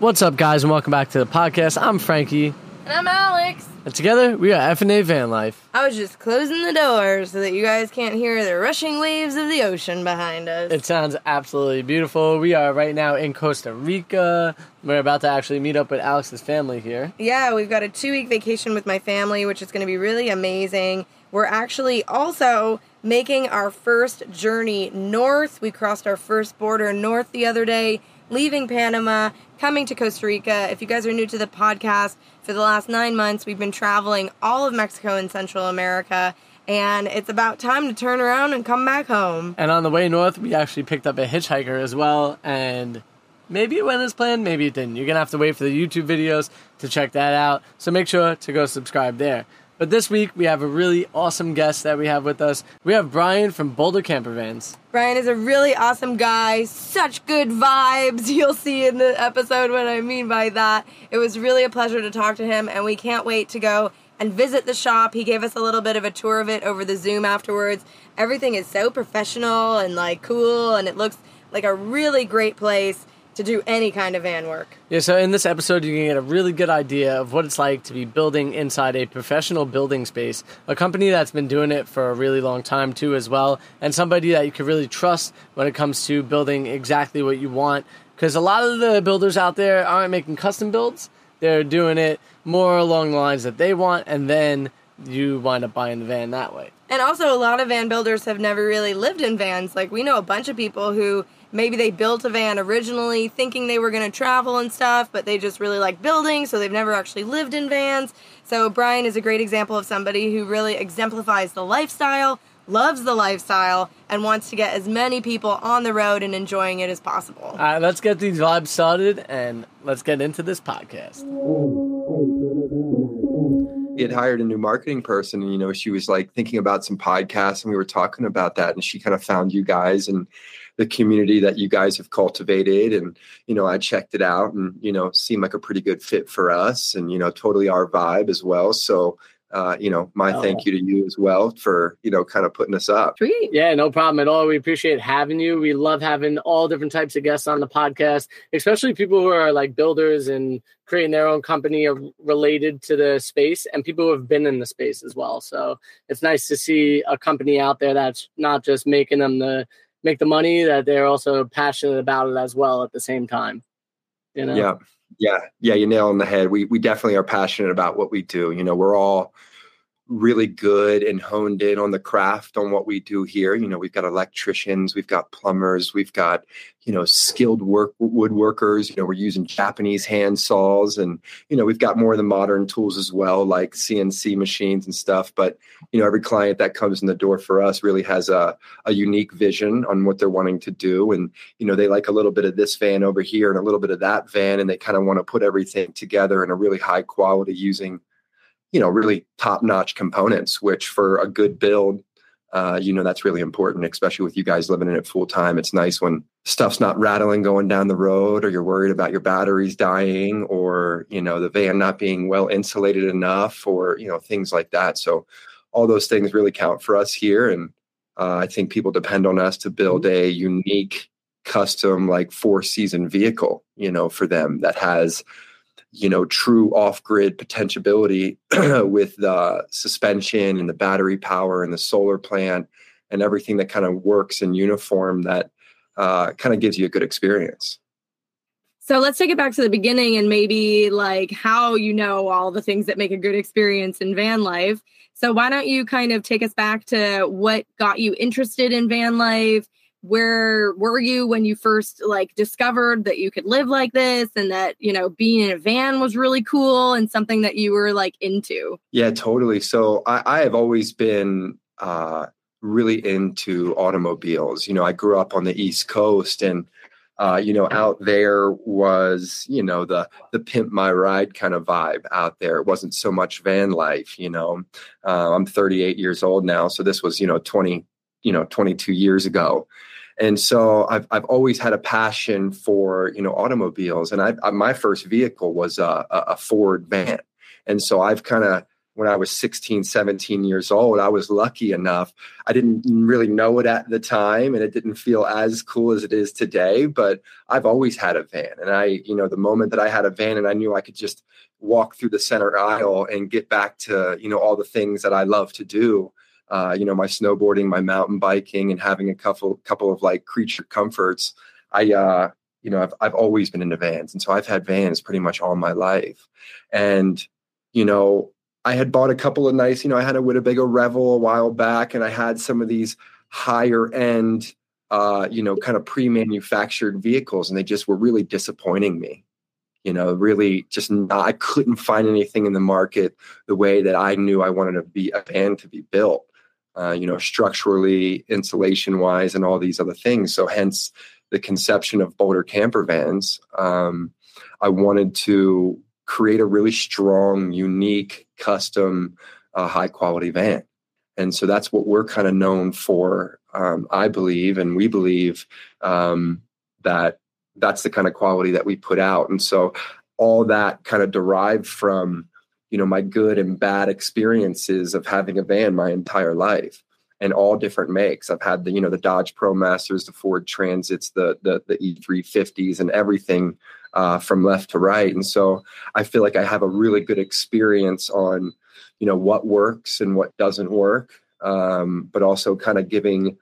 What's up, guys, and welcome back to the podcast. I'm Frankie, And I'm Alex. and together we are F&A Van Life. I was just closing the door so that you guys can't hear the rushing waves of the ocean behind us. It sounds absolutely beautiful. We are right now in Costa Rica. We're about to actually meet up with Alex's family here. yeah, we've got a two week vacation with my family, which is going to be really amazing. We're actually also making our first journey north. We crossed our first border north the other day, leaving Panama, coming to Costa Rica. If you guys are new to the podcast, for the last nine months, we've been traveling all of Mexico and Central America. And it's about time to turn around and come back home. And on the way north, we actually picked up a hitchhiker as well, and maybe it went as planned, maybe it didn't. You're gonna have to wait for the YouTube videos to check that out. So make sure to go subscribe there. But this week we have a really awesome guest that we have with us. We have Brian from Boulder Camper Vans. Brian is a really awesome guy, such good vibes. You'll see in the episode what I mean by that. It was really a pleasure to talk to him, and we can't wait to go and visit the shop. He gave us a little bit of a tour of it over the Zoom afterwards. Everything is so professional and like cool, and it looks like a really great place to do any kind of van work. Yeah, so in this episode, you can get a really good idea of what it's like to be building inside a professional building space, a company that's been doing it for a really long time, too, as well, and somebody that you can really trust when it comes to building exactly what you want. Because a lot of the builders out there aren't making custom builds, they're doing it more along the lines that they want, and then you wind up buying the van that way. And also, a lot of van builders have never really lived in vans. Like, we know a bunch of people who maybe they built a van originally thinking they were going to travel and stuff, but they just really like building, so they've never actually lived in vans. So, Brian is a great example of somebody who really exemplifies the lifestyle, loves the lifestyle, and wants to get as many people on the road and enjoying it as possible. All right, let's get these vibes started and let's get into this podcast. we had hired a new marketing person and you know she was like thinking about some podcasts and we were talking about that and she kind of found you guys and the community that you guys have cultivated and you know i checked it out and you know seemed like a pretty good fit for us and you know totally our vibe as well so uh, you know my Oh. thank you to you as well for you know kind of putting us up Sweet. Yeah, no problem at all. We appreciate having you. We love having all different types of guests on the podcast, especially people who are like builders and creating their own company of- related to the space and people who have been in the space as well. So it's nice to see a company out there that's not just making them the make the money, that they're also passionate about it as well at the same time. You know? Yeah. Yeah. Yeah. You nail on the head. We we definitely are passionate about what we do. You know, we're all really good and honed in on the craft on what we do here. You know, we've got electricians, we've got plumbers, we've got, you know, skilled work woodworkers. You know, we're using Japanese hand saws and, you know, we've got more of the modern tools as well, like CNC machines and stuff. But, you know, every client that comes in the door for us really has a, a unique vision on what they're wanting to do. And, you know, they like a little bit of this van over here and a little bit of that van, and they kind of want to put everything together in a really high quality using, you know, really top notch components, which for a good build, uh, you know, that's really important, especially with you guys living in it full time. It's nice when stuff's not rattling going down the road, or you're worried about your batteries dying, or, you know, the van not being well insulated enough, or, you know, things like that. So, all those things really count for us here. And uh, I think people depend on us to build a unique, custom, like four season vehicle, you know, for them that has, you know, true off grid potentiability with the suspension and the battery power and the solar plant and everything that kind of works in uniform that uh, kind of gives you a good experience. So let's take it back to the beginning and maybe like how you know all the things that make a good experience in van life. So why don't you kind of take us back to what got you interested in van life? Where were you when you first like discovered that you could live like this and that you know being in a van was really cool and something that you were like into? Yeah totally. So i, I have always been uh, really into automobiles. You know i grew up on the east coast and uh, you know out there was you know the the pimp my ride kind of vibe out there. It wasn't so much van life you know. Uh, i'm 38 years old now so this was you know 20 you know 22 years ago and so I've I've always had a passion for you know automobiles, and I, I my first vehicle was a, a Ford van, and so I've kind of when I was 16, 17 years old, I was lucky enough. I didn't really know it at the time and it didn't feel as cool as it is today, but I've always had a van. And I, you know, the moment that I had a van and I knew I could just walk through the center aisle and get back to, you know, all the things that I love to do, uh, you know, my snowboarding, my mountain biking, and having a couple couple of like creature comforts. I, uh, you know, I've I've always been into vans, and so I've had vans pretty much all my life. And you know, I had bought a couple of nice, you know, I had a Winnebago Revel a while back, and I had some of these higher end, uh, you know, kind of pre-manufactured vehicles, and they just were really disappointing me you know really just not, i couldn't find anything in the market the way that i knew i wanted to be a van to be built uh, you know, structurally, insulation wise, and all these other things. So, hence the conception of Boulder camper vans. Um, I wanted to create a really strong, unique, custom, uh, high quality van. And so that's what we're kind of known for. Um, I believe, and we believe um, that that's the kind of quality that we put out. And so all that kind of derived from you know my good and bad experiences of having a van my entire life and all different makes. I've had the you know the dodge ProMasters the ford transits the the, the e350s and everything uh, from left to right. And so i feel like i have a really good experience on you know what works and what doesn't work um, but also kind of giving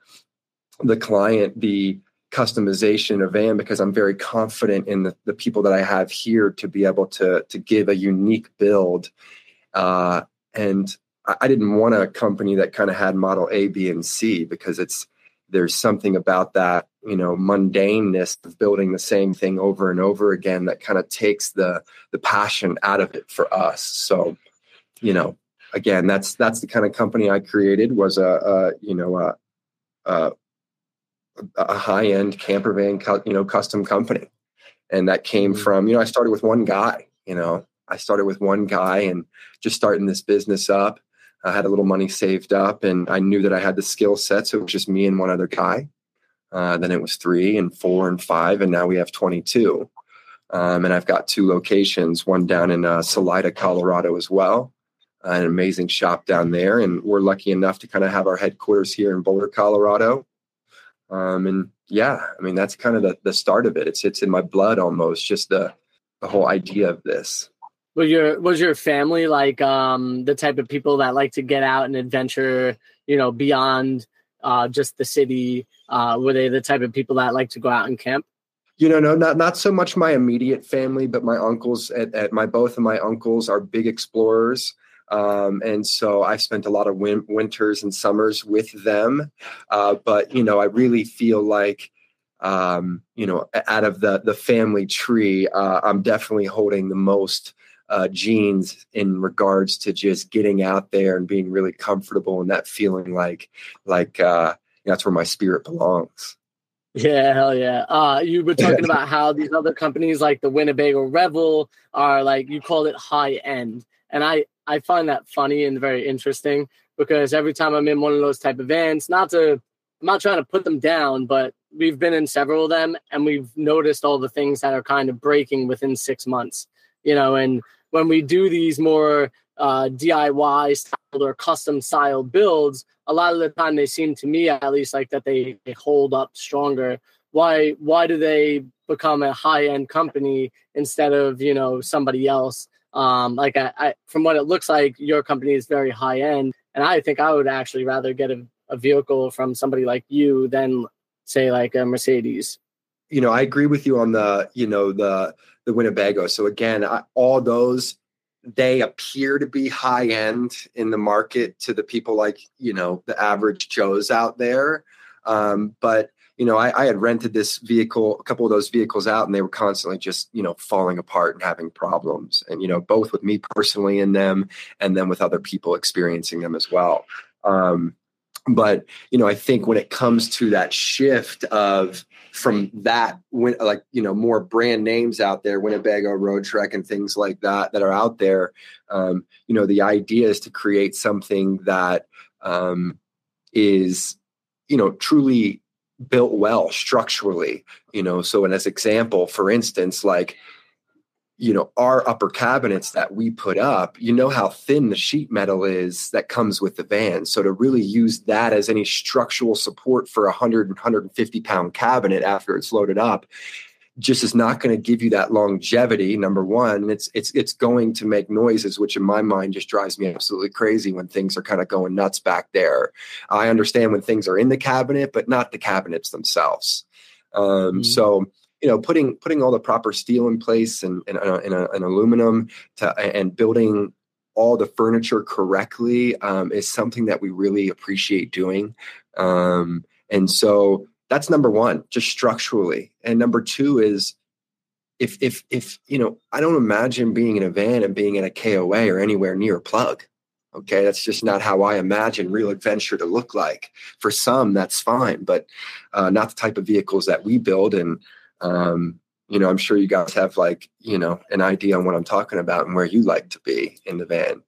the client the customization of van because I'm very confident in the, the people that I have here to be able to to give a unique build. Uh, and I, I didn't want a company that kind of had model A, B, and C because it's there's something about that you know mundaneness of building the same thing over and over again that kind of takes the the passion out of it for us. So you know again that's that's the kind of company I created was a, a you know a, a a high end camper van, you know, custom company. And that came mm-hmm. from, you know, I started with one guy, you know, I started with one guy and just starting this business up. I had a little money saved up and I knew that I had the skill set. So it was just me and one other guy. Uh, then it was three and four and five. And now we have 22. Um, and I've got two locations, one down in uh, Salida, Colorado as well. Uh, an amazing shop down there. And we're lucky enough to kind of have our headquarters here in Boulder, Colorado. Um, and yeah, I mean, that's kind of the, the start of it. It's, it's in my blood almost just the, the whole idea of this. Was your, was your family like, um, the type of people that like to get out and adventure, you know, beyond, uh, just the city? Uh, were they the type of people that like to go out and camp? you know, no, not not so much my immediate family, but my uncles at, at my both of my uncles are big explorers. Um, and so I spent a lot of win- winters and summers with them. Uh, but you know, I really feel like um, you know, out of the the family tree, uh, I'm definitely holding the most uh, genes in regards to just getting out there and being really comfortable and that feeling like like uh, that's where my spirit belongs. Yeah, hell yeah. Uh, you were talking about how these other companies like the Winnebago Revel are like you call it high end. And I I find that funny and very interesting because every time I'm in one of those type of vans, not to I'm not trying to put them down, but we've been in several of them and we've noticed all the things that are kind of breaking within six months. You know, and when we do these more uh, DIY styled or custom styled builds, a lot of the time they seem to me at least like that they, they hold up stronger. Why why do they become a high end company instead of you know somebody else um, like I, I, from what it looks like, your company is very high end, and I think I would actually rather get a, a vehicle from somebody like you than say like a Mercedes. You know, I agree with you on the you know the the Winnebago. So again, I, all those they appear to be high end in the market to the people like you know the average Joes out there. Um, but you know, I, I, had rented this vehicle, a couple of those vehicles out, and they were constantly just, you know, falling apart and having problems. And, you know, both with me personally in them and then with other people experiencing them as well. Um, but, you know, I think when it comes to that shift of from that, when, like, you know, more brand names out there, Winnebago, Roadtrek, and things like that that are out there, um, you know, the idea is to create something that um, is, you know, truly built well structurally you know? So and as example for instance like you know our upper cabinets that we put up you know how thin the sheet metal is that comes with the van. So to really use that as any structural support for a 100 150 pound cabinet after it's loaded up just is not going to give you that longevity number one. It's it's it's going to make noises which in my mind just drives me absolutely crazy when things are kind of going nuts back there. I understand when things are in the cabinet but not the cabinets themselves. Um, mm-hmm. so you know putting putting all the proper steel in place and and, uh, and, uh, and aluminum to and building all the furniture correctly um, is something that we really appreciate doing. Um, and so that's number one just structurally. And number two is if if if you know i don't imagine being in a van and being in a koa or anywhere near a plug okay? That's just not how i imagine real adventure to look like. For some that's fine but uh, not the type of vehicles that we build. And um, you know i'm sure you guys have like you know an idea on what i'm talking about and where you like to be in the van.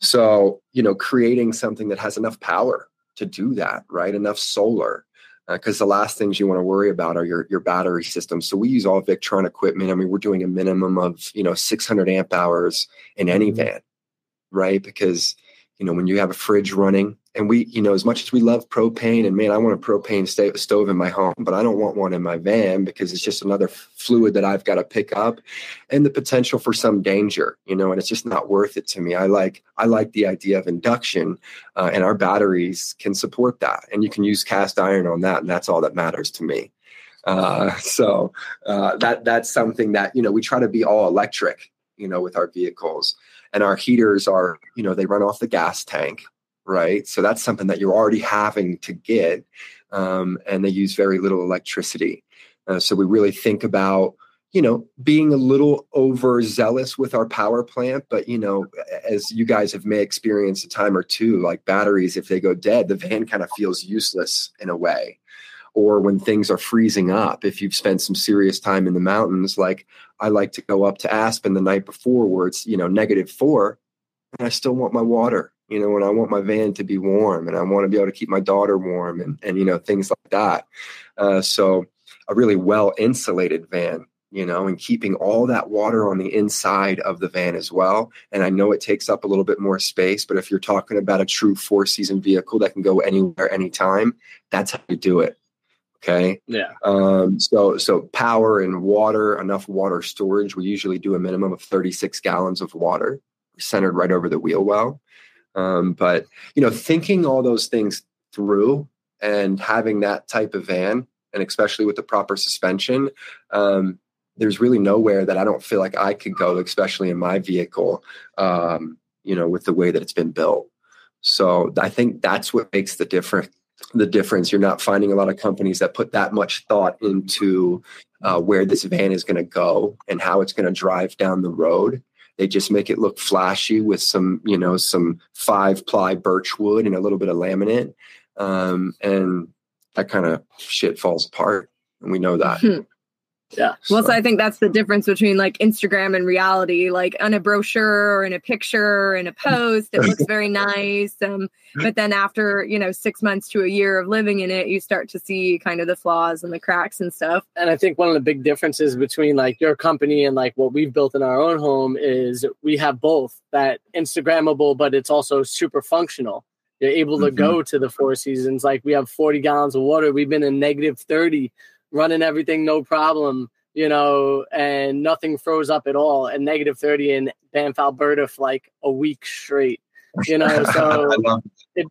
So you know creating something that has enough power to do that right? Enough solar because uh, the last things you want to worry about are your your battery system. So we use all Victron equipment. I mean, we're doing a minimum of you know 600 amp hours in any mm-hmm. van, right? Because you know when you have a fridge running, and we, you know, as much as we love propane, and man, I want a propane st- stove in my home, but I don't want one in my van because it's just another fluid that I've got to pick up, and the potential for some danger, you know, and it's just not worth it to me. I like, I like the idea of induction, uh, and our batteries can support that, and you can use cast iron on that, and that's all that matters to me. Uh, so uh, that that's something that you know we try to be all electric, you know, with our vehicles, and our heaters are, you know, they run off the gas tank right? So that's something that you're already having to get, um, and they use very little electricity. Uh, so we really think about you know being a little overzealous with our power plant but you know as you guys have may experienced a time or two like batteries if they go dead the van kind of feels useless in a way or when things are freezing up if you've spent some serious time in the mountains like i like to go up to aspen the night before where it's you know negative four and i still want my water you know, when I want my van to be warm and I want to be able to keep my daughter warm and, and you know, things like that. Uh, so a really well insulated van, you know, and keeping all that water on the inside of the van as well. And I know it takes up a little bit more space, but if you're talking about a true four season vehicle that can go anywhere, anytime, that's how you do it. Okay. Yeah. Um, so so power and water, enough water storage. We usually do a minimum of 36 gallons of water centered right over the wheel well. Um, but you know, thinking all those things through and having that type of van, and especially with the proper suspension, um, there's really nowhere that I don't feel like I could go, especially in my vehicle. Um, you know, with the way that it's been built. So I think that's what makes the difference. The difference. You're not finding a lot of companies that put that much thought into uh, where this van is going to go and how it's going to drive down the road. They just make it look flashy with some, you know, some five ply birch wood and a little bit of laminate. Um, and that kind of shit falls apart. And we know that. Hmm. Yeah. So. Well, so I think that's the difference between like Instagram and reality. Like on a brochure or in a picture or in a post, it looks very nice. Um, but then after, you know, six months to a year of living in it, you start to see kind of the flaws and the cracks and stuff. And I think one of the big differences between like your company and like what we've built in our own home is we have both that Instagrammable, but it's also super functional. You're able to mm-hmm. go to the four seasons. Like we have 40 gallons of water. We've been in negative 30 running everything no problem, you know, and nothing froze up at all. And negative 30 in Banff, Alberta for like a week straight, you know. So, it,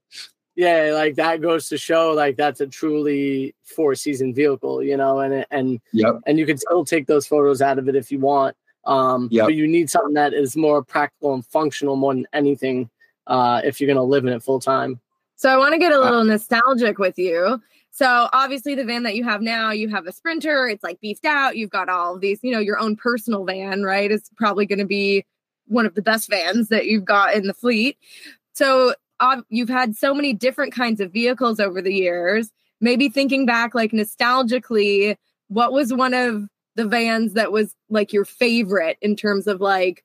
yeah, like that goes to show like that's a truly four season vehicle, you know, and and yep. and you can still take those photos out of it if you want. Um, yep. but you need something that is more practical and functional more than anything uh, if you're going to live in it full time. So I want to get a little uh, nostalgic with you So obviously the van that you have now, you have a sprinter, it's like beefed out, you've got all these, you know, your own personal van, right? It's probably going to be one of the best vans that you've got in the fleet. So you've had so many different kinds of vehicles over the years. Maybe thinking back like nostalgically, what was one of the vans that was like your favorite in terms of like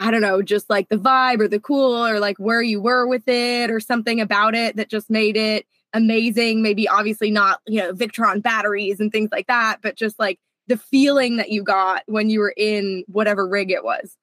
I don't know, just like the vibe or the cool or like where you were with it or something about it that just made it amazing. Maybe obviously not, you know, Victron batteries and things like that, but just like the feeling that you got when you were in whatever rig it was.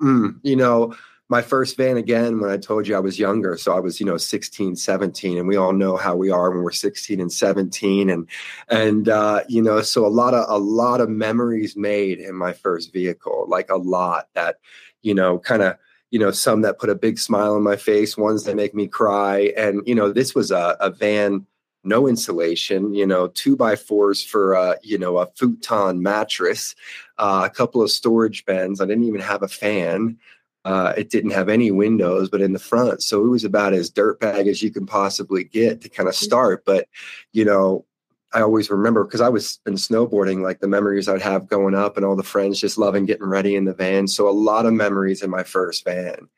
Mm, you know, my first van again when I told you I was younger. So I was, you know, 16, 17, and we all know how we are when we're 16 and 17. And and uh, you know, so a lot of a lot of memories made in my first vehicle, like a lot that, you know, kind of you know, some that put a big smile on my face, ones that make me cry. And, you know, this was a, a van, no insulation, you know, two by fours for, a, you know, a futon mattress, uh, a couple of storage bins. I didn't even have a fan. Uh, it didn't have any windows, but in the front. So it was about as dirtbag as you can possibly get to kind of mm-hmm. start. But, you know, I always remember because I was in snowboarding, like the memories I'd have going up and all the friends just loving getting ready in the van. So a lot of memories in my first van.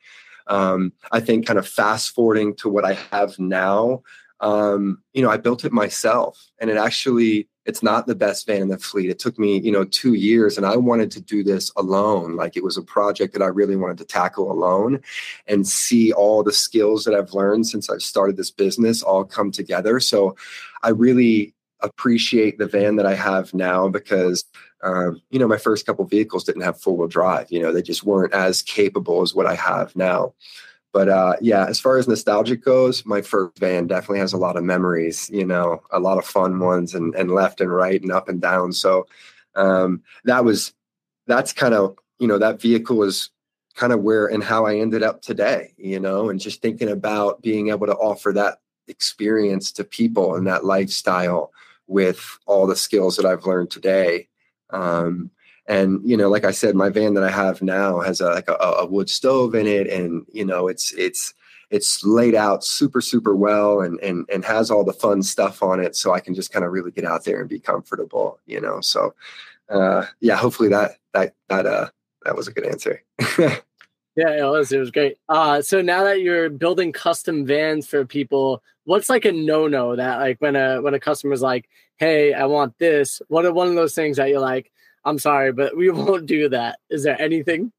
Um, I think kind of fast forwarding to what I have now, um, you know, I built it myself and it actually it's not the best van in the fleet. It took me, you know, two years and I wanted to do this alone. Like it was a project that I really wanted to tackle alone and see all the skills that I've learned since I've started this business all come together. So I really appreciate the van that I have now because, um, you know, my first couple vehicles didn't have four wheel drive. You know, they just weren't as capable as what I have now. But uh, yeah, as far as nostalgic goes, my first van definitely has a lot of memories. You know, a lot of fun ones, and and left and right and up and down. So um, that was that's kind of you know that vehicle was kind of where and how I ended up today. You know, and just thinking about being able to offer that experience to people and that lifestyle with all the skills that I've learned today. Um, and you know like i said my van that i have now has a like a, a, wood stove in it and you know it's it's it's laid out super super well and and and has all the fun stuff on it so i can just kind of really get out there and be comfortable you know so uh yeah hopefully that that that uh that was a good answer yeah it was it was great uh so now that you're building custom vans for people what's like a no-no that like when a when a customer's like hey i want this what are one of those things that you're like I'm sorry, but we won't do that. Is there anything?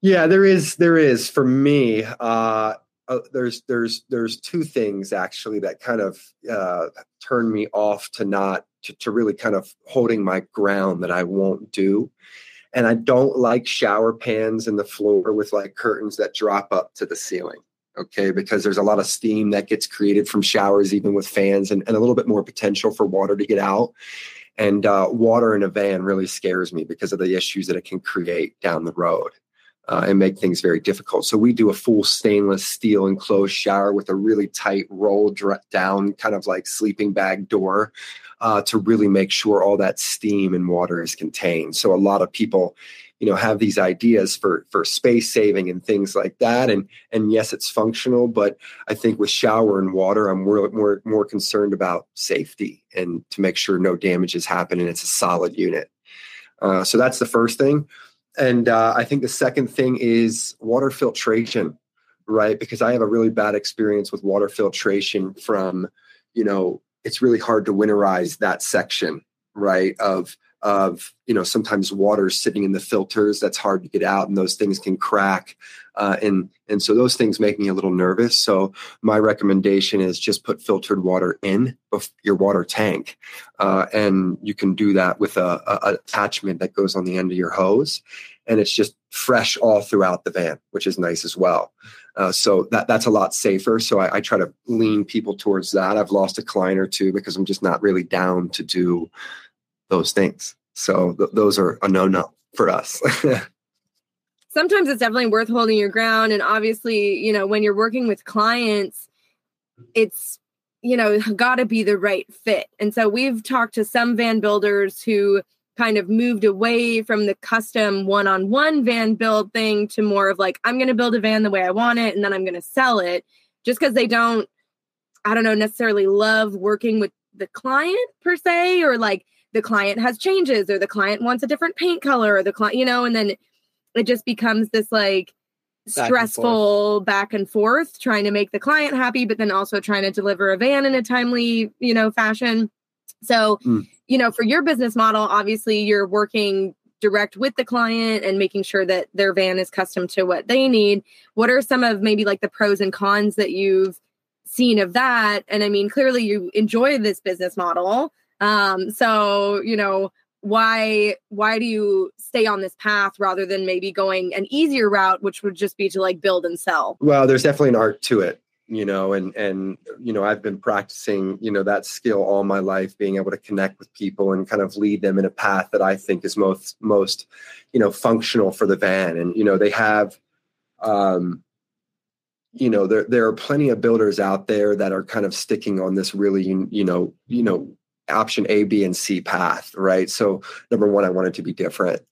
Yeah, there is. There is for me. Uh, uh, there's there's there's two things actually that kind of uh, turn me off to not to, to really kind of holding my ground that I won't do. And I don't like shower pans in the floor with like curtains that drop up to the ceiling. Okay, because there's a lot of steam that gets created from showers, even with fans, and, and a little bit more potential for water to get out. And uh, water in a van really scares me because of the issues that it can create down the road uh, and make things very difficult. So we do a full stainless steel enclosed shower with a really tight roll down, kind of like sleeping bag door. Uh, to really make sure all that steam and water is contained. So a lot of people you know have these ideas for for space saving and things like that and and yes it's functional but i think with shower and water i'm more more more concerned about safety and to make sure no damages happen and it's a solid unit uh, so that's the first thing and uh, i think the second thing is water filtration right? Because i have a really bad experience with water filtration from you know it's really hard to winterize that section right of of you know sometimes water sitting in the filters that's hard to get out and those things can crack uh, and and so those things make me a little nervous. So my recommendation is just put filtered water in your water tank uh, and you can do that with a, a, attachment that goes on the end of your hose and it's just fresh all throughout the van which is nice as well. Uh, so that that's a lot safer. So I, I try to lean people towards that. I've lost a client or two because i'm just not really down to do those things. So th- those are a no no for us. Sometimes it's definitely worth holding your ground. And obviously, you know, when you're working with clients, it's, you know, got to be the right fit. And so we've talked to some van builders who kind of moved away from the custom one on one van build thing to more of like, I'm going to build a van the way I want it and then I'm going to sell it just because they don't I don't know, necessarily love working with the client per se, or like the client has changes, or the client wants a different paint color, or the client, you know, and then it just becomes this like back stressful and back and forth trying to make the client happy, but then also trying to deliver a van in a timely, you know, fashion. So, mm. you know, for your business model, obviously you're working direct with the client and making sure that their van is custom to what they need. What are some of maybe like the pros and cons that you've seen of that? And I mean, clearly you enjoy this business model. Um, so, you know, why why do you stay on this path rather than maybe going an easier route which would just be to like build and sell? Well there's definitely an art to it you know and and you know i've been practicing you know that skill all my life being able to connect with people and kind of lead them in a path that i think is most most you know functional for the van. And you know they have um you know there there are plenty of builders out there that are kind of sticking on this really you know you know option A, B, and C path, right? So number one, I wanted to be different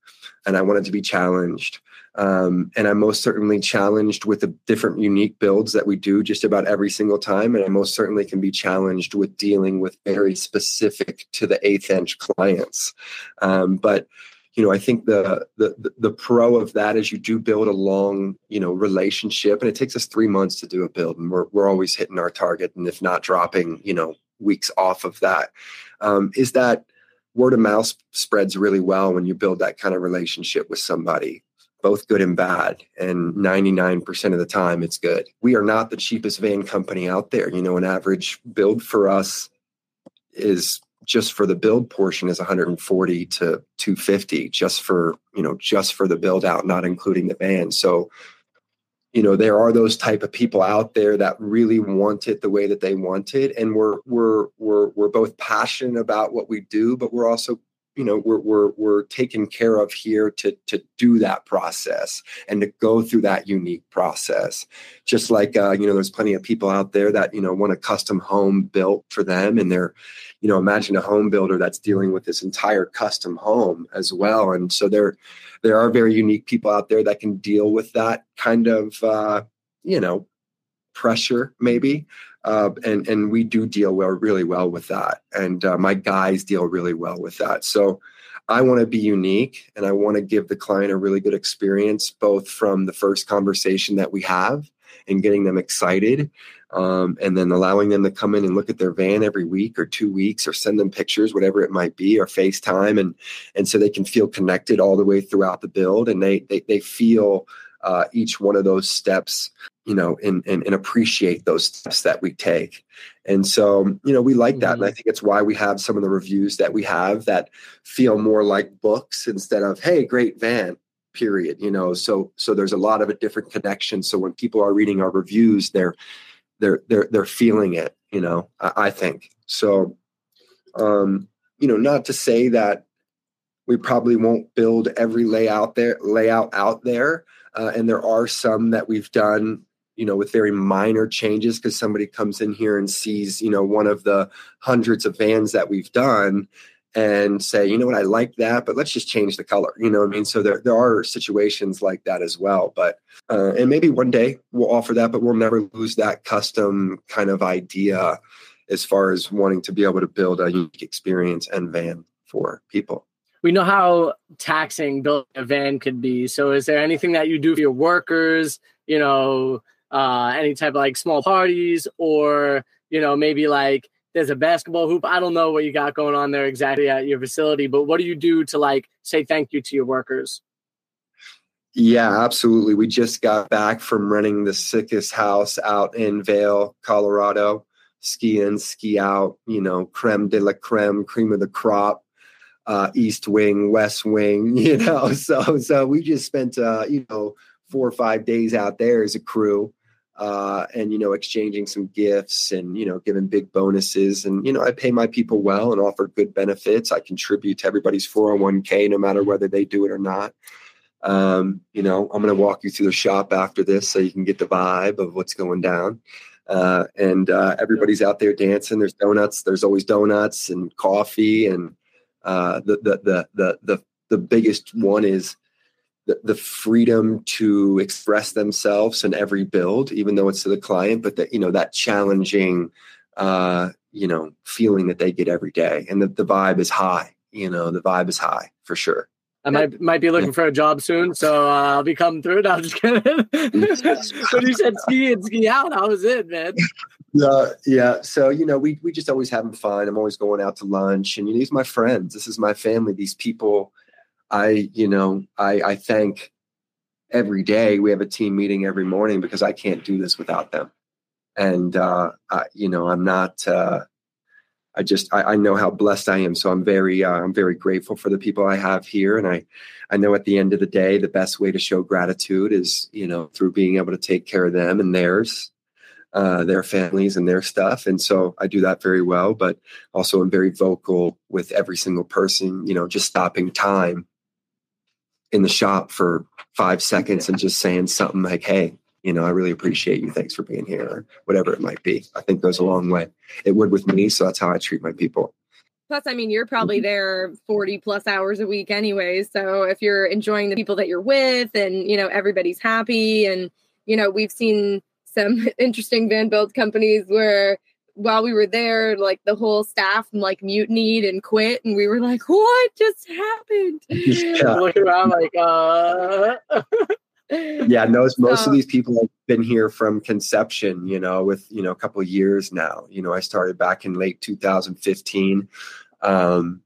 and I wanted to be challenged. Um, and I'm most certainly challenged with the different unique builds that we do just about every single time. And I most certainly can be challenged with dealing with very specific to the eighth inch clients. Um, but you know, I think the, the the pro of that is you do build a long, you know, relationship, and it takes us three months to do a build, and we're we're always hitting our target, and if not dropping, you know, weeks off of that. Um, is that word of mouth spreads really well when you build that kind of relationship with somebody both good and bad and 99% of the time it's good? We are not the cheapest van company out there. You know an average build for us is just for the build portion is 140 to 250 just for you know just for the build out not including the van. So you know there are those type of people out there that really want it the way that they want it. And we're we're we're we're both passionate about what we do but we're also you know we're we're we're taken care of here to to do that process and to go through that unique process. Just like uh, you know there's plenty of people out there that you know want a custom home built for them and they're you know imagine a home builder that's dealing with this entire custom home as well. And so they're there are very unique people out there that can deal with that kind of uh, you know pressure maybe uh, and and we do deal well really well with that. And uh, my guys deal really well with that. So i want to be unique and i want to give the client a really good experience both from the first conversation that we have and getting them excited um, and then allowing them to come in and look at their van every week or two weeks or send them pictures whatever it might be or facetime and and so they can feel connected all the way throughout the build and they they, they feel uh, each one of those steps you know and, and, and appreciate those steps that we take. And so you know we like that mm-hmm. and i think it's why we have some of the reviews that we have that feel more like books instead of hey great van period you know? So so there's a lot of a different connection. So when people are reading our reviews they're they're they're they're feeling it you know i, I think. So um you know not to say that we probably won't build every layout there layout out there uh, and there are some that we've done you know with very minor changes because somebody comes in here and sees you know one of the hundreds of vans that we've done and say, you know what, I like that, but let's just change the color. You know what I mean? So there, there are situations like that as well. But, uh, and maybe one day we'll offer that, but we'll never lose that custom kind of idea as far as wanting to be able to build a unique experience and van for people. We know how taxing building a van could be. So is there anything that you do for your workers, you know, uh, any type of like small parties or, you know, maybe like, there's a basketball hoop. I don't know what you got going on there exactly at your facility, but what do you do to like say thank you to your workers? Yeah, absolutely. We just got back from running the sickest house out in Vail, Colorado. Ski in, ski out, you know, creme de la creme, cream of the crop, uh, east wing, west wing, you know. So so we just spent uh, you know, four or five days out there as a crew uh, and you know exchanging some gifts and you know giving big bonuses. And you know i pay my people well and offer good benefits. I contribute to everybody's 401k no matter whether they do it or not. Um, you know i'm going to walk you through the shop after this so you can get the vibe of what's going down. Uh, and uh, everybody's out there dancing. There's donuts. There's always donuts and coffee and uh, the, the the the the the biggest one is the, the freedom to express themselves in every build, even though it's to the client, but that, you know, that challenging uh, you know, feeling that they get every day. And the, the vibe is high, you know, the vibe is high for sure. I might might be looking for a job soon, so uh, I'll be coming through. No, I'm just kidding. but you said ski and ski out. How was it, man? Uh, yeah. So, you know, we, we just always having fun. I'm always going out to lunch and you know, these are my friends. This is my family. These people I, you know, I, I thank every day. We have a team meeting every morning because I can't do this without them. And, uh, I, you know, I'm not, uh, I just I, I, know how blessed I am. So I'm very uh, I'm very grateful for the people I have here, and I I know at the end of the day the best way to show gratitude is you know through being able to take care of them and theirs, uh, their families and their stuff. And so I do that very well. But also I'm very vocal with every single person. You know, just stopping time in the shop for five seconds and just saying something like, "Hey, you know, I really appreciate you. Thanks for being here," or whatever it might be. I think goes a long way. It would with me, so that's how I treat my people. Plus, I mean, you're probably mm-hmm. there 40 plus hours a week anyway. So if you're enjoying the people that you're with and, you know, everybody's happy and, you know, we've seen some interesting van build companies where while we were there, like the whole staff like mutinied and quit, and we were like, "What just happened?" Yeah. Looking around like, uh. yeah, most most so, of these people have been here from conception. You know, with you know a couple of years now. You know, I started back in late 2015. Um,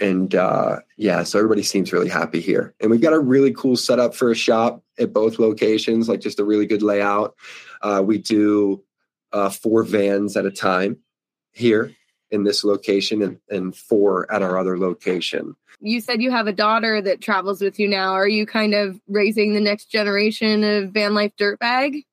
and uh, yeah, so everybody seems really happy here. And we've got a really cool setup for a shop at both locations, like just a really good layout. Uh, we do uh, four vans at a time here in this location and, and four at our other location. You said you have a daughter that travels with you now. Are you kind of raising the next generation of van life dirtbag?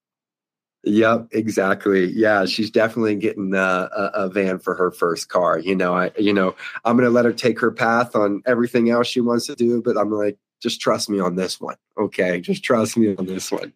Yep, exactly. Yeah, she's definitely getting a, a, a, van for her first car. You know, I you know I'm going to let her take her path on everything else she wants to do, but I'm like, just trust me on this one, okay? Just trust me on this one.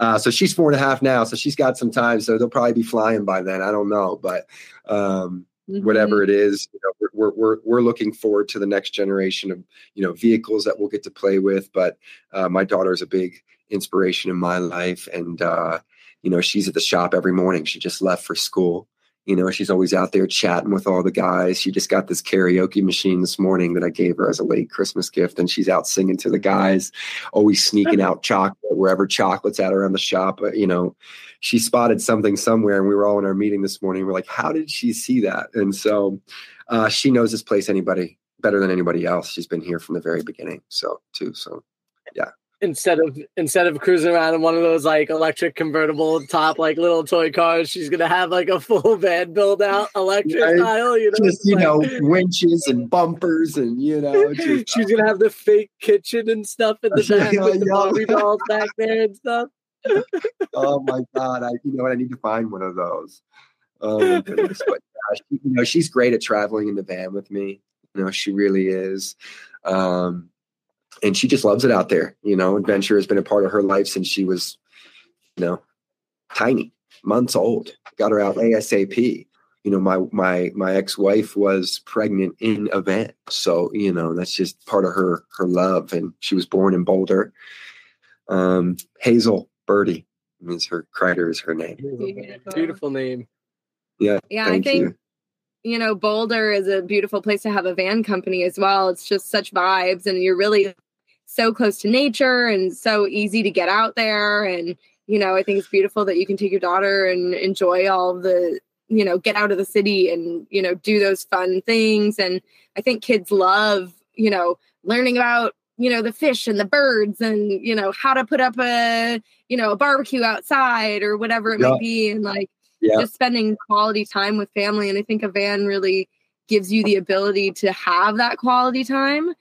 Uh, so she's four and a half now, so she's got some time. So they'll probably be flying by then. I don't know, but um, mm-hmm. whatever it is, you know, we're, we're we're looking forward to the next generation of you know vehicles that we'll get to play with. But uh, my daughter is a big inspiration in my life, and uh, you know, she's at the shop every morning. She just left for school. You know, she's always out there chatting with all the guys. She just got this karaoke machine this morning that I gave her as a late Christmas gift, and she's out singing to the guys, always sneaking out chocolate wherever chocolate's at around the shop. You know, she spotted something somewhere, and we were all in our meeting this morning. We're like, how did she see that? And so uh, she knows this place anybody better than anybody else. She's been here from the very beginning. So, too. So, yeah instead of instead of cruising around in one of those like electric convertible top like little toy cars, she's gonna have like a full van build out electric right? style. You know, just you like, know winches and bumpers and you know. Just, she's gonna have the fake kitchen and stuff in the back yeah, with the Barbie dolls back there and stuff. oh my god! I you know what? I need to find one of those. Oh my goodness! But she, you know, she's great at traveling in the van with me. You know, she really is. Um, and she just loves it out there. You know, adventure has been a part of her life since she was, you know, tiny, months old. Got her out ASAP. You know, my my my ex wife was pregnant in a van, so you know that's just part of her her love. And she was born in Boulder. Um, Hazel Birdie means her Kreider is her name. Beautiful, Beautiful name. Yeah, yeah. I think you you know, Boulder is a beautiful place to have a van company as well. It's just such vibes, and you're really so close to nature and so easy to get out there. And, you know, I think it's beautiful that you can take your daughter and enjoy all the, you know, get out of the city and, you know, do those fun things. And I think kids love, you know, learning about, you know, the fish and the birds and, you know, how to put up a, you know, a barbecue outside or whatever it yeah. might be. And like, yeah. just spending quality time with family. And I think a van really gives you the ability to have that quality time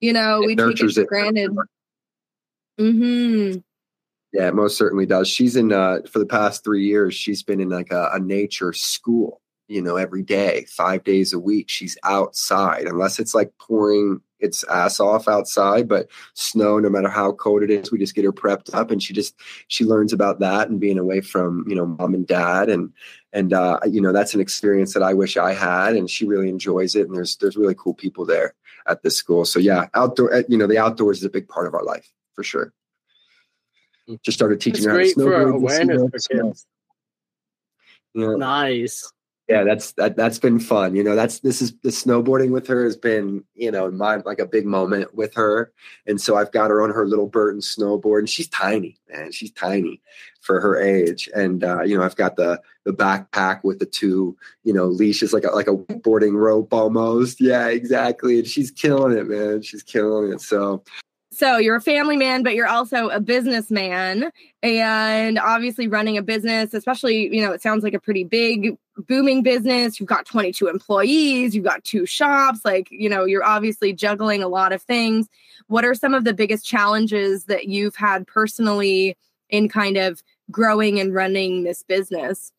you know, it we take it for it. granted. Mm-hmm. Yeah, it most certainly does. She's in uh for the past three years, she's been in like a, a nature school, you know, every day, five days a week. She's outside, unless it's like pouring its ass off outside, but snow, no matter how cold it is, we just get her prepped up and she just she learns about that and being away from, you know, mom and dad and and uh, you know, that's an experience that I wish I had and she really enjoys it and there's there's really cool people there at this school. So yeah, outdoor, uh, you know, the outdoors is a big part of our life for sure. Just started teaching her how to snowboard. For awareness for kids. Know? Nice yeah that's that that's been fun you know that's this is the snowboarding with her has been you know my like a big moment with her. And so i've got her on her little burton snowboard and she's tiny man she's tiny for her age. And uh, you know i've got the the backpack with the two you know leashes like a like a boarding rope almost. Yeah exactly and she's killing it man she's killing it. So so you're a family man, but you're also a businessman and obviously running a business, especially, you know, it sounds like a pretty big booming business. You've got 22 employees, you've got two shops, like, you know, you're obviously juggling a lot of things. What are some of the biggest challenges that you've had personally in kind of growing and running this business?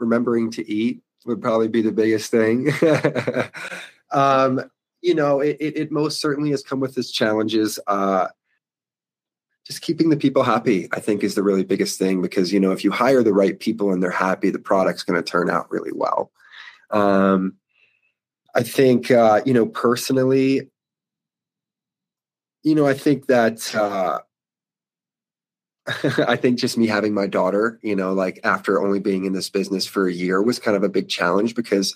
Remembering to eat would probably be the biggest thing. um, you know, it, it, it, most certainly has come with its challenges. Uh, just keeping the people happy, I think, is the really biggest thing because, you know, if you hire the right people and they're happy, the product's going to turn out really well. Um, I think, uh, you know, personally, you know, I think that, uh, I think just me having my daughter, you know, like after only being in this business for a year was kind of a big challenge because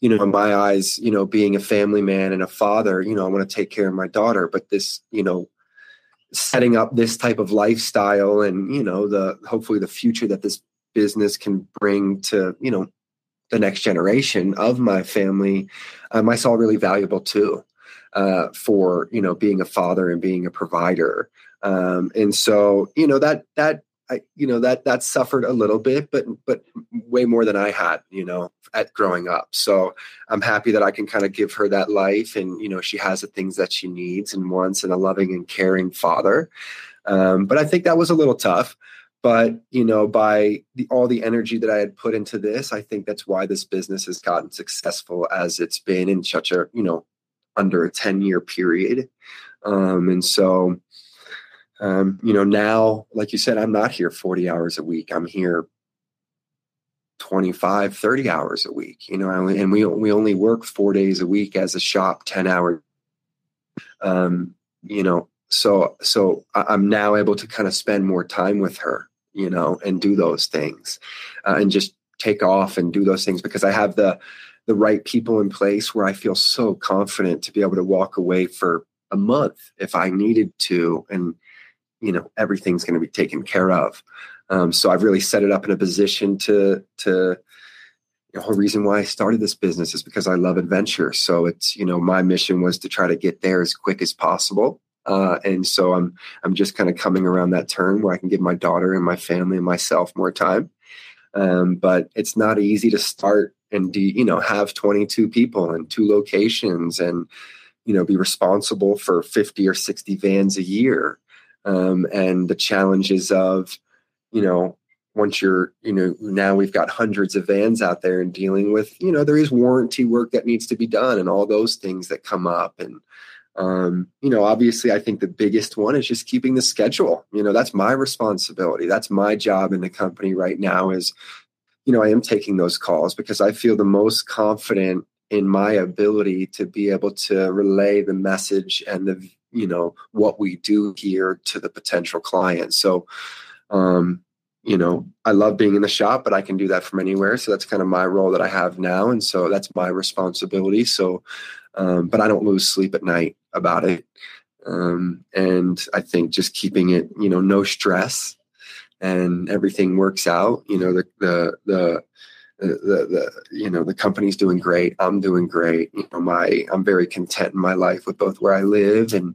you know, in my eyes, you know, being a family man and a father, you know, I want to take care of my daughter. But this, you know, setting up this type of lifestyle and, you know, the hopefully the future that this business can bring to, you know, the next generation of my family, um, I saw really valuable too. Uh, for you know being a father and being a provider um, and so you know that that I, you know that that suffered a little bit, but but way more than I had, you know, at growing up. So I'm happy that I can kind of give her that life, and you know, she has the things that she needs and wants, and a loving and caring father. Um, but I think that was a little tough. But you know, by the, all the energy that I had put into this, I think that's why this business has gotten successful as it's been in such a you know under a ten year period. Um, and so um, you know, now, like you said, I'm not here 40 hours a week. I'm here 25, 30 hours a week, you know, and we, we only work four days a week as a shop, 10 hours. Um, you know, so, so I'm now able to kind of spend more time with her, you know, and do those things uh, and just take off and do those things because I have the, the right people in place where I feel so confident to be able to walk away for a month if I needed to. And, you know everything's going to be taken care of. Um, so i've really set it up in a position to to the whole reason why i started this business is because i love adventure. So it's you know my mission was to try to get there as quick as possible. Uh, and so i'm i'm just kind of coming around that turn where i can give my daughter and my family and myself more time. Um, but it's not easy to start and do you know have 22 people and two locations and you know be responsible for 50 or 60 vans a year um, and the challenges of you know once you're you know now we've got hundreds of vans out there and dealing with you know there is warranty work that needs to be done and all those things that come up. And um, you know obviously i think the biggest one is just keeping the schedule. You know that's my responsibility. That's my job in the company right now is you know i am taking those calls because i feel the most confident in my ability to be able to relay the message and the you know what we do here to the potential client. So um you know i love being in the shop but i can do that from anywhere. So that's kind of my role that i have now. And so that's my responsibility. So um, but i don't lose sleep at night about it. Um, and i think just keeping it you know no stress and everything works out you know the the the the, the, you know the company's doing great. I'm doing great. You know my i'm very content in my life with both where i live and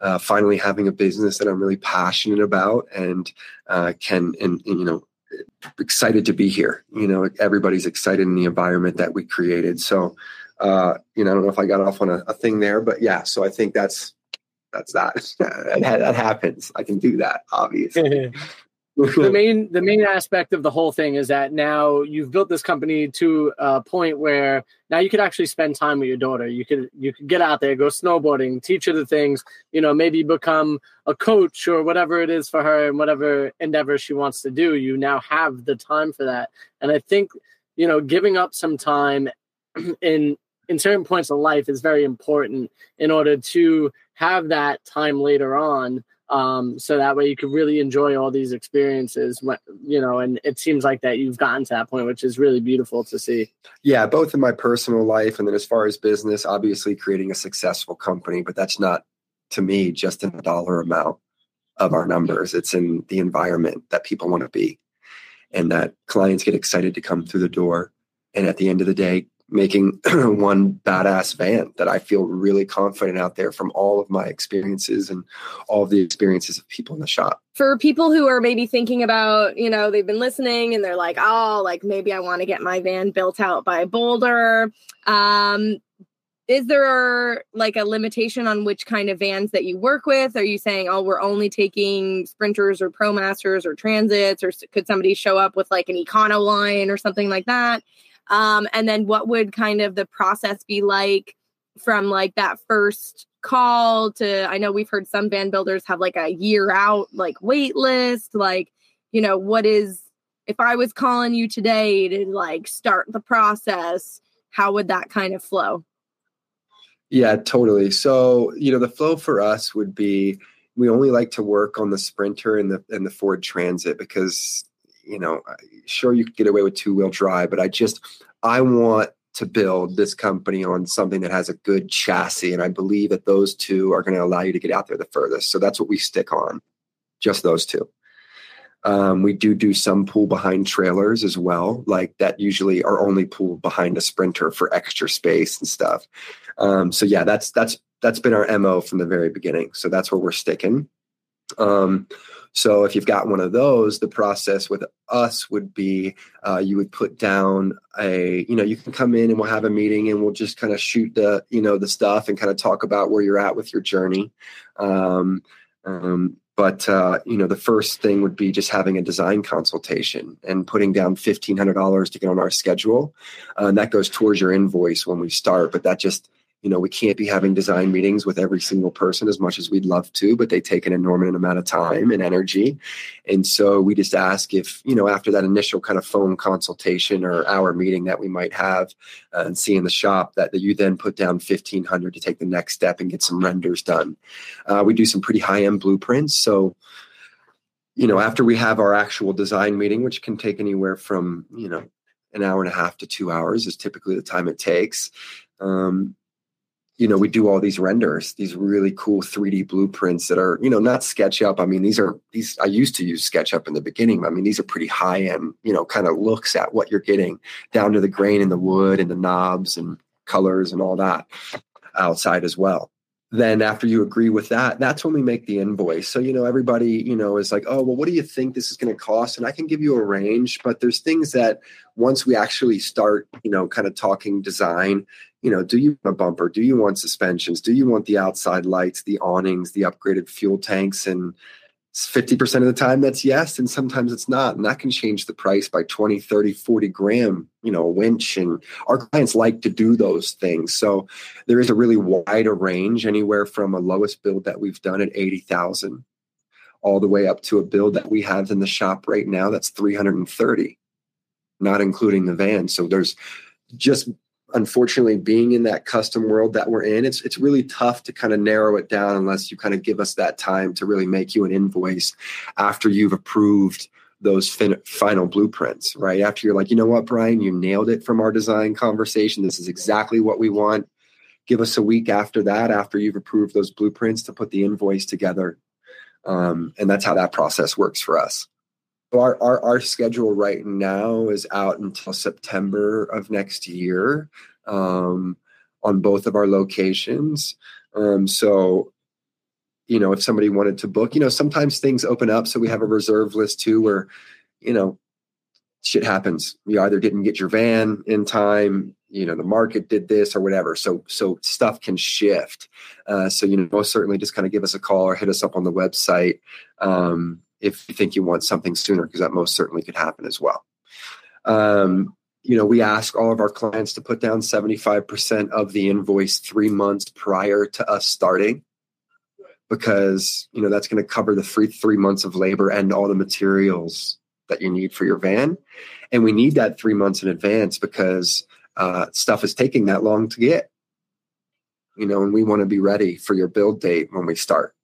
uh, finally having a business that i'm really passionate about and uh, can and, and, you know excited to be here. You know everybody's excited in the environment that we created. So uh, you know i don't know if i got off on a, a thing there but yeah so i think that's that's that. That, that happens. I can do that obviously the main the main aspect of the whole thing is that now you've built this company to a point where now you could actually spend time with your daughter. You could you could get out there, go snowboarding, teach her the things, you know, maybe become a coach or whatever it is for her and whatever endeavor she wants to do. You now have the time for that. And I think, you know, giving up some time in in certain points of life is very important in order to have that time later on um, so that way you could really enjoy all these experiences you know and it seems like that you've gotten to that point which is really beautiful to see. Yeah both in my personal life and then as far as business obviously creating a successful company but that's not to me just in the dollar amount of our numbers. It's in the environment that people want to be and that clients get excited to come through the door. And at the end of the day making one badass van that I feel really confident out there from all of my experiences and all of the experiences of people in the shop. For people who are maybe thinking about, you know, they've been listening and they're like, oh, like maybe I want to get my van built out by Boulder. Um, is there like a limitation on which kind of vans that you work with? Are you saying, oh, we're only taking sprinters or ProMasters or transits, or could somebody show up with like an Econoline or something like that? Um, and then what would kind of the process be like from like that first call to I know we've heard some van builders have like a year out like wait list, like, you know, what is if I was calling you today to like start the process, how would that kind of flow? Yeah, totally. So, you know, the flow for us would be we only like to work on the Sprinter and the and the Ford Transit because you know, sure you could get away with two wheel drive, but I just I want to build this company on something that has a good chassis, and I believe that those two are going to allow you to get out there the furthest. So that's what we stick on, just those two. Um, we do do some pull behind trailers as well, like that usually are only pulled behind a sprinter for extra space and stuff. Um, so yeah, that's that's that's been our mo from the very beginning. So that's where we're sticking. Um, so if you've got one of those, the process with us would be uh, you would put down a, you know, you can come in and we'll have a meeting and we'll just kind of shoot the, you know, the stuff and kind of talk about where you're at with your journey. Um, um, but uh, you know, the first thing would be just having a design consultation and putting down fifteen hundred dollars to get on our schedule, uh, and that goes towards your invoice when we start. But that just you know we can't be having design meetings with every single person as much as we'd love to but they take an enormous amount of time and energy. And so we just ask if you know after that initial kind of phone consultation or hour meeting that we might have uh, and see in the shop that, that you then put down 1500 to take the next step and get some renders done. Uh, we do some pretty high end blueprints. So you know after we have our actual design meeting which can take anywhere from you know an hour and a half to two hours is typically the time it takes um, you know, we do all these renders, these really cool 3D blueprints that are, you know, not SketchUp. I mean, these are these I used to use SketchUp in the beginning. I mean, these are pretty high end, you know, kind of looks at what you're getting down to the grain in the wood and the knobs and colors and all that outside as well. Then after you agree with that, that's when we make the invoice. So, you know, everybody, you know, is like, oh, well, what do you think this is going to cost? And I can give you a range, but there's things that once we actually start, you know, kind of talking design, you know, do you want a bumper? Do you want suspensions? Do you want the outside lights, the awnings, the upgraded fuel tanks? And 50% of the time that's yes, and sometimes it's not. And that can change the price by 20, 30, 40 gram, you know, a winch. And our clients like to do those things. So there is a really wide range, anywhere from a lowest build that we've done at 80,000 all the way up to a build that we have in the shop right now that's 330, not including the van. So there's just unfortunately being in that custom world that we're in it's it's really tough to kind of narrow it down unless you kind of give us that time to really make you an invoice after you've approved those fin- final blueprints right? After you're like you know what brian? You nailed it from our design conversation. This is exactly what we want. Give us a week after that after you've approved those blueprints to put the invoice together um, and that's how that process works for us our, our, our schedule right now is out until September of next year um, on both of our locations. Um, so, you know, if somebody wanted to book, you know, sometimes things open up. So we have a reserve list too, where, you know, shit happens. You either didn't get your van in time, you know, the market did this or whatever. So, so stuff can shift. Uh, so, you know, most certainly just kind of give us a call or hit us up on the website. Um, if you think you want something sooner, because that most certainly could happen as well. Um, you know, we ask all of our clients to put down 75% of the invoice three months prior to us starting because, you know, that's going to cover the free three months of labor and all the materials that you need for your van. And we need that three months in advance because uh, stuff is taking that long to get. You know, and we want to be ready for your build date when we start.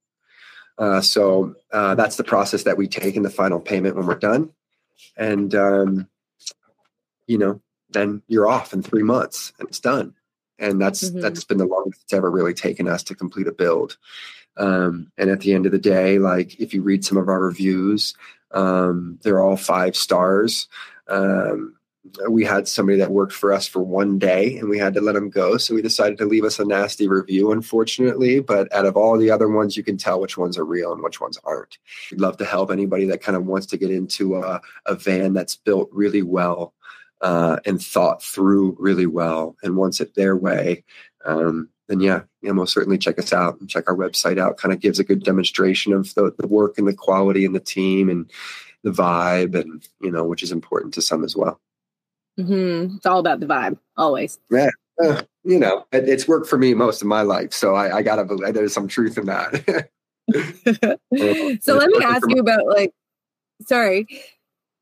Uh, so uh, that's the process that we take in the final payment when we're done, and um, you know, then you're off in three months and it's done. And that's mm-hmm. that's been the longest it's ever really taken us to complete a build. Um, and at the end of the day, like if you read some of our reviews, um, they're all five stars. Um, we had somebody that worked for us for one day and we had to let him go. So we decided to leave us a nasty review, unfortunately. But out of all the other ones, you can tell which ones are real and which ones aren't. We'd love to help anybody that kind of wants to get into a, a van that's built really well uh, and thought through really well and wants it their way. Um, then yeah, yeah, most certainly check us out and check our website out. Kind of gives a good demonstration of the, the work and the quality and the team and the vibe and you know which is important to some as well. Mm-hmm. It's all about the vibe, always. Yeah. Uh, you know, it, it's worked for me most of my life. So I, I gotta believe there's some truth in that. so let me ask you about like, sorry,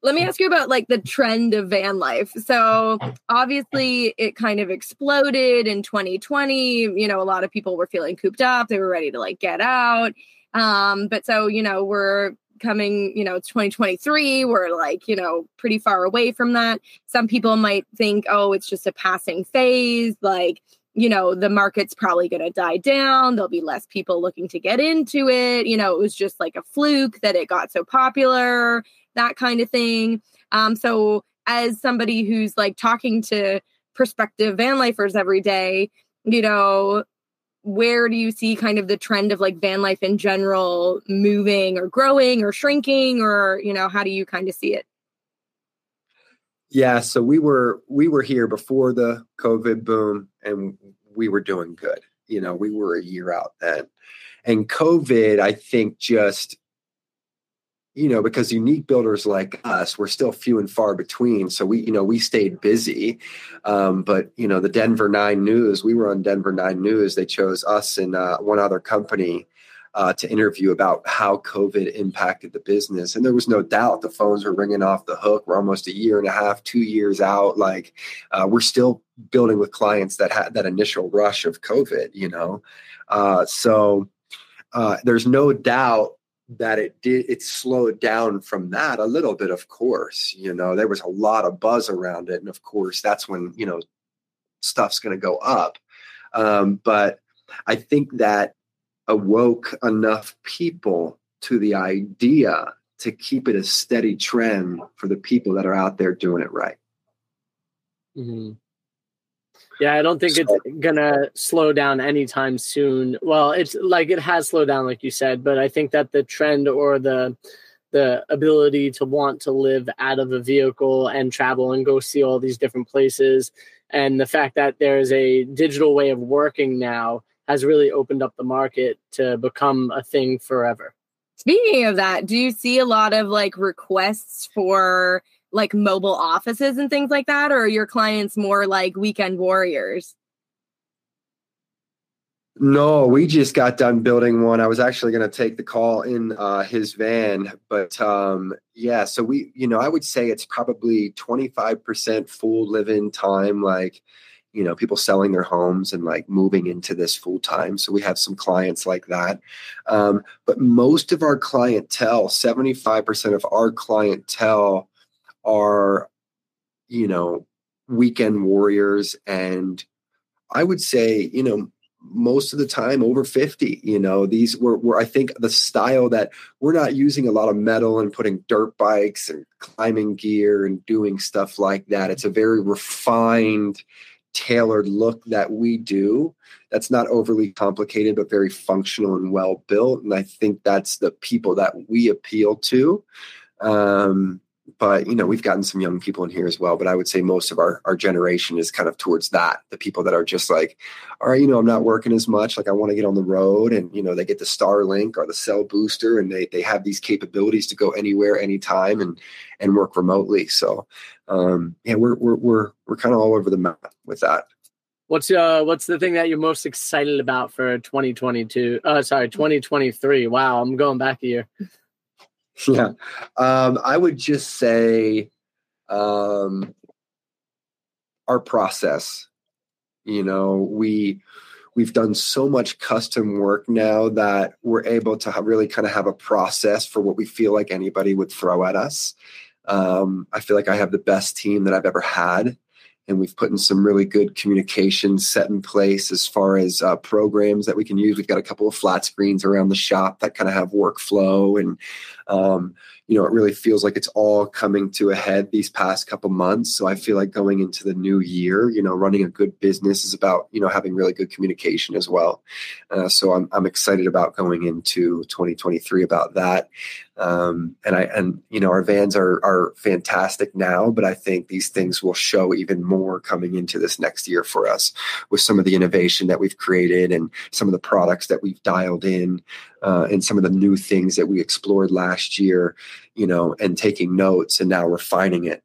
let me ask you about like the trend of van life. So obviously it kind of exploded in 2020. You know, a lot of people were feeling cooped up. They were ready to like get out. Um, but so, you know, we're coming, you know, it's 2023. We're like, you know, pretty far away from that. Some people might think, oh, it's just a passing phase. Like, you know, the market's probably going to die down. There'll be less people looking to get into it. You know, it was just like a fluke that it got so popular, that kind of thing. Um, so, as somebody who's like talking to prospective van lifers every day, you know, where do you see kind of the trend of like van life in general moving or growing or shrinking or you know how do you kind of see it? Yeah so we were we were here before the covid boom and we were doing good. You know we were a year out then. And covid i think just you know, because unique builders like us, we're still few and far between. So we, you know, we stayed busy. Um, but you know, the Denver Nine News, we were on Denver Nine News. They chose us and uh, one other company uh, to interview about how COVID impacted the business. And there was no doubt the phones were ringing off the hook. We're almost a year and a half, two years out. Like uh, we're still building with clients that had that initial rush of COVID. You know, uh, so uh, there's no doubt that it did it slowed down from that a little bit of course you know there was a lot of buzz around it and of course that's when you know stuff's going to go up um, but i think that awoke enough people to the idea to keep it a steady trend for the people that are out there doing it right mm-hmm. Yeah, I don't think so, it's gonna slow down anytime soon. Well, it's like it has slowed down, like you said, but I think that the trend or the the ability to want to live out of a vehicle and travel and go see all these different places and the fact that there's a digital way of working now has really opened up the market to become a thing forever. Speaking of that, do you see a lot of like requests for like mobile offices and things like that, or are your clients more like weekend warriors? No, we just got done building one. I was actually going to take the call in uh, his van, but um, yeah. So we, you know, I would say it's probably twenty five percent full live-in time, like you know, people selling their homes and like moving into this full time. So we have some clients like that. Um, but most of our clientele, seventy five percent of our clientele are, you know, weekend warriors. And I would say, you know, most of the time over 50 you know these were, were i think the style that we're not using a lot of metal and putting dirt bikes and climbing gear and doing stuff like that it's a very refined tailored look that we do that's not overly complicated but very functional and well built and i think that's the people that we appeal to um, but you know we've gotten some young people in here as well but i would say most of our our generation is kind of towards that the people that are just like all right you know i'm not working as much like i want to get on the road and you know they get the starlink or the cell booster and they they have these capabilities to go anywhere anytime and and work remotely so um yeah we're we're we're, we're kind of all over the map with that What's uh what's the thing that you're most excited about for 2022? Uh sorry, 2023. Wow, I'm going back a year. yeah. Um, I would just say um, our process. You know, we we we've done so much custom work now that we're able to really kind of have a process for what we feel like anybody would throw at us. Um, I feel like I have the best team that I've ever had and we've put in some really good communication set in place as far as uh, programs that we can use. We've got a couple of flat screens around the shop that kind of have workflow, and um, you know, it really feels like it's all coming to a head these past couple months. So I feel like going into the new year, you know, running a good business is about you know having really good communication as well. Uh, so I'm I'm excited about going into 2023 about that. Um, and I and you know our vans are are fantastic now, but I think these things will show even more coming into this next year for us with some of the innovation that we've created and some of the products that we've dialed in uh, and some of the new things that we explored last year, you know, and taking notes and now refining it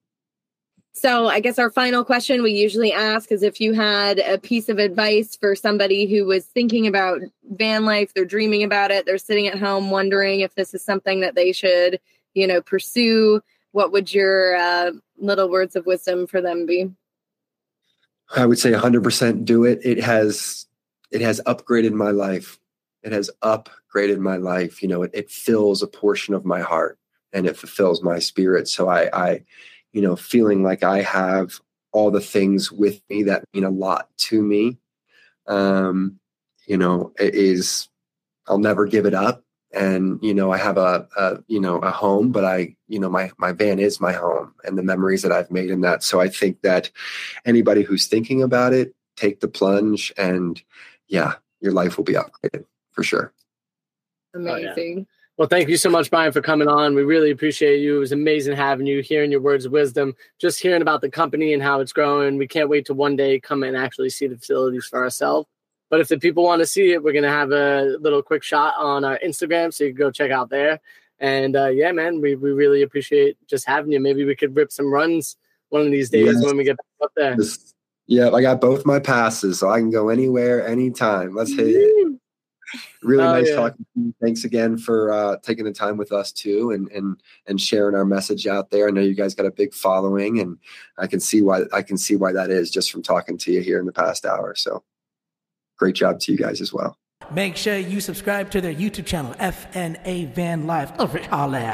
so, I guess our final question we usually ask is if you had a piece of advice for somebody who was thinking about van life, they're dreaming about it, they're sitting at home wondering if this is something that they should, you know, pursue, what would your uh, little words of wisdom for them be? I would say 100% do it. It has it has upgraded my life. It has upgraded my life. You know, it, it fills a portion of my heart and it fulfills my spirit. So I I you know, feeling like I have all the things with me that mean a lot to me. Um, you know, is I'll never give it up. And you know, I have a, a, you know a home, but I you know my my van is my home, and the memories that I've made in that. So I think that anybody who's thinking about it, take the plunge, and yeah, your life will be upgraded for sure. Amazing. Oh, yeah. Well, thank you so much, Brian, for coming on. We really appreciate you. It was amazing having you, hearing your words of wisdom, just hearing about the company and how it's growing. We can't wait to one day come and actually see the facilities for ourselves. But if the people want to see it, we're going to have a little quick shot on our Instagram, so you can go check out there. And uh, yeah, man, we, we really appreciate just having you. Maybe we could rip some runs one of these days yes. when we get up there. Yeah, I got both my passes, so I can go anywhere, anytime. Let's hit it really oh, nice yeah. talking to you. Thanks again for uh, taking the time with us too, and and and sharing our message out there. I know you guys got a big following, and I can see why I can see why that is just from talking to you here in the past hour. So, great job to you guys as well. Make sure you subscribe to their YouTube channel, FNA Van Life. Over all that.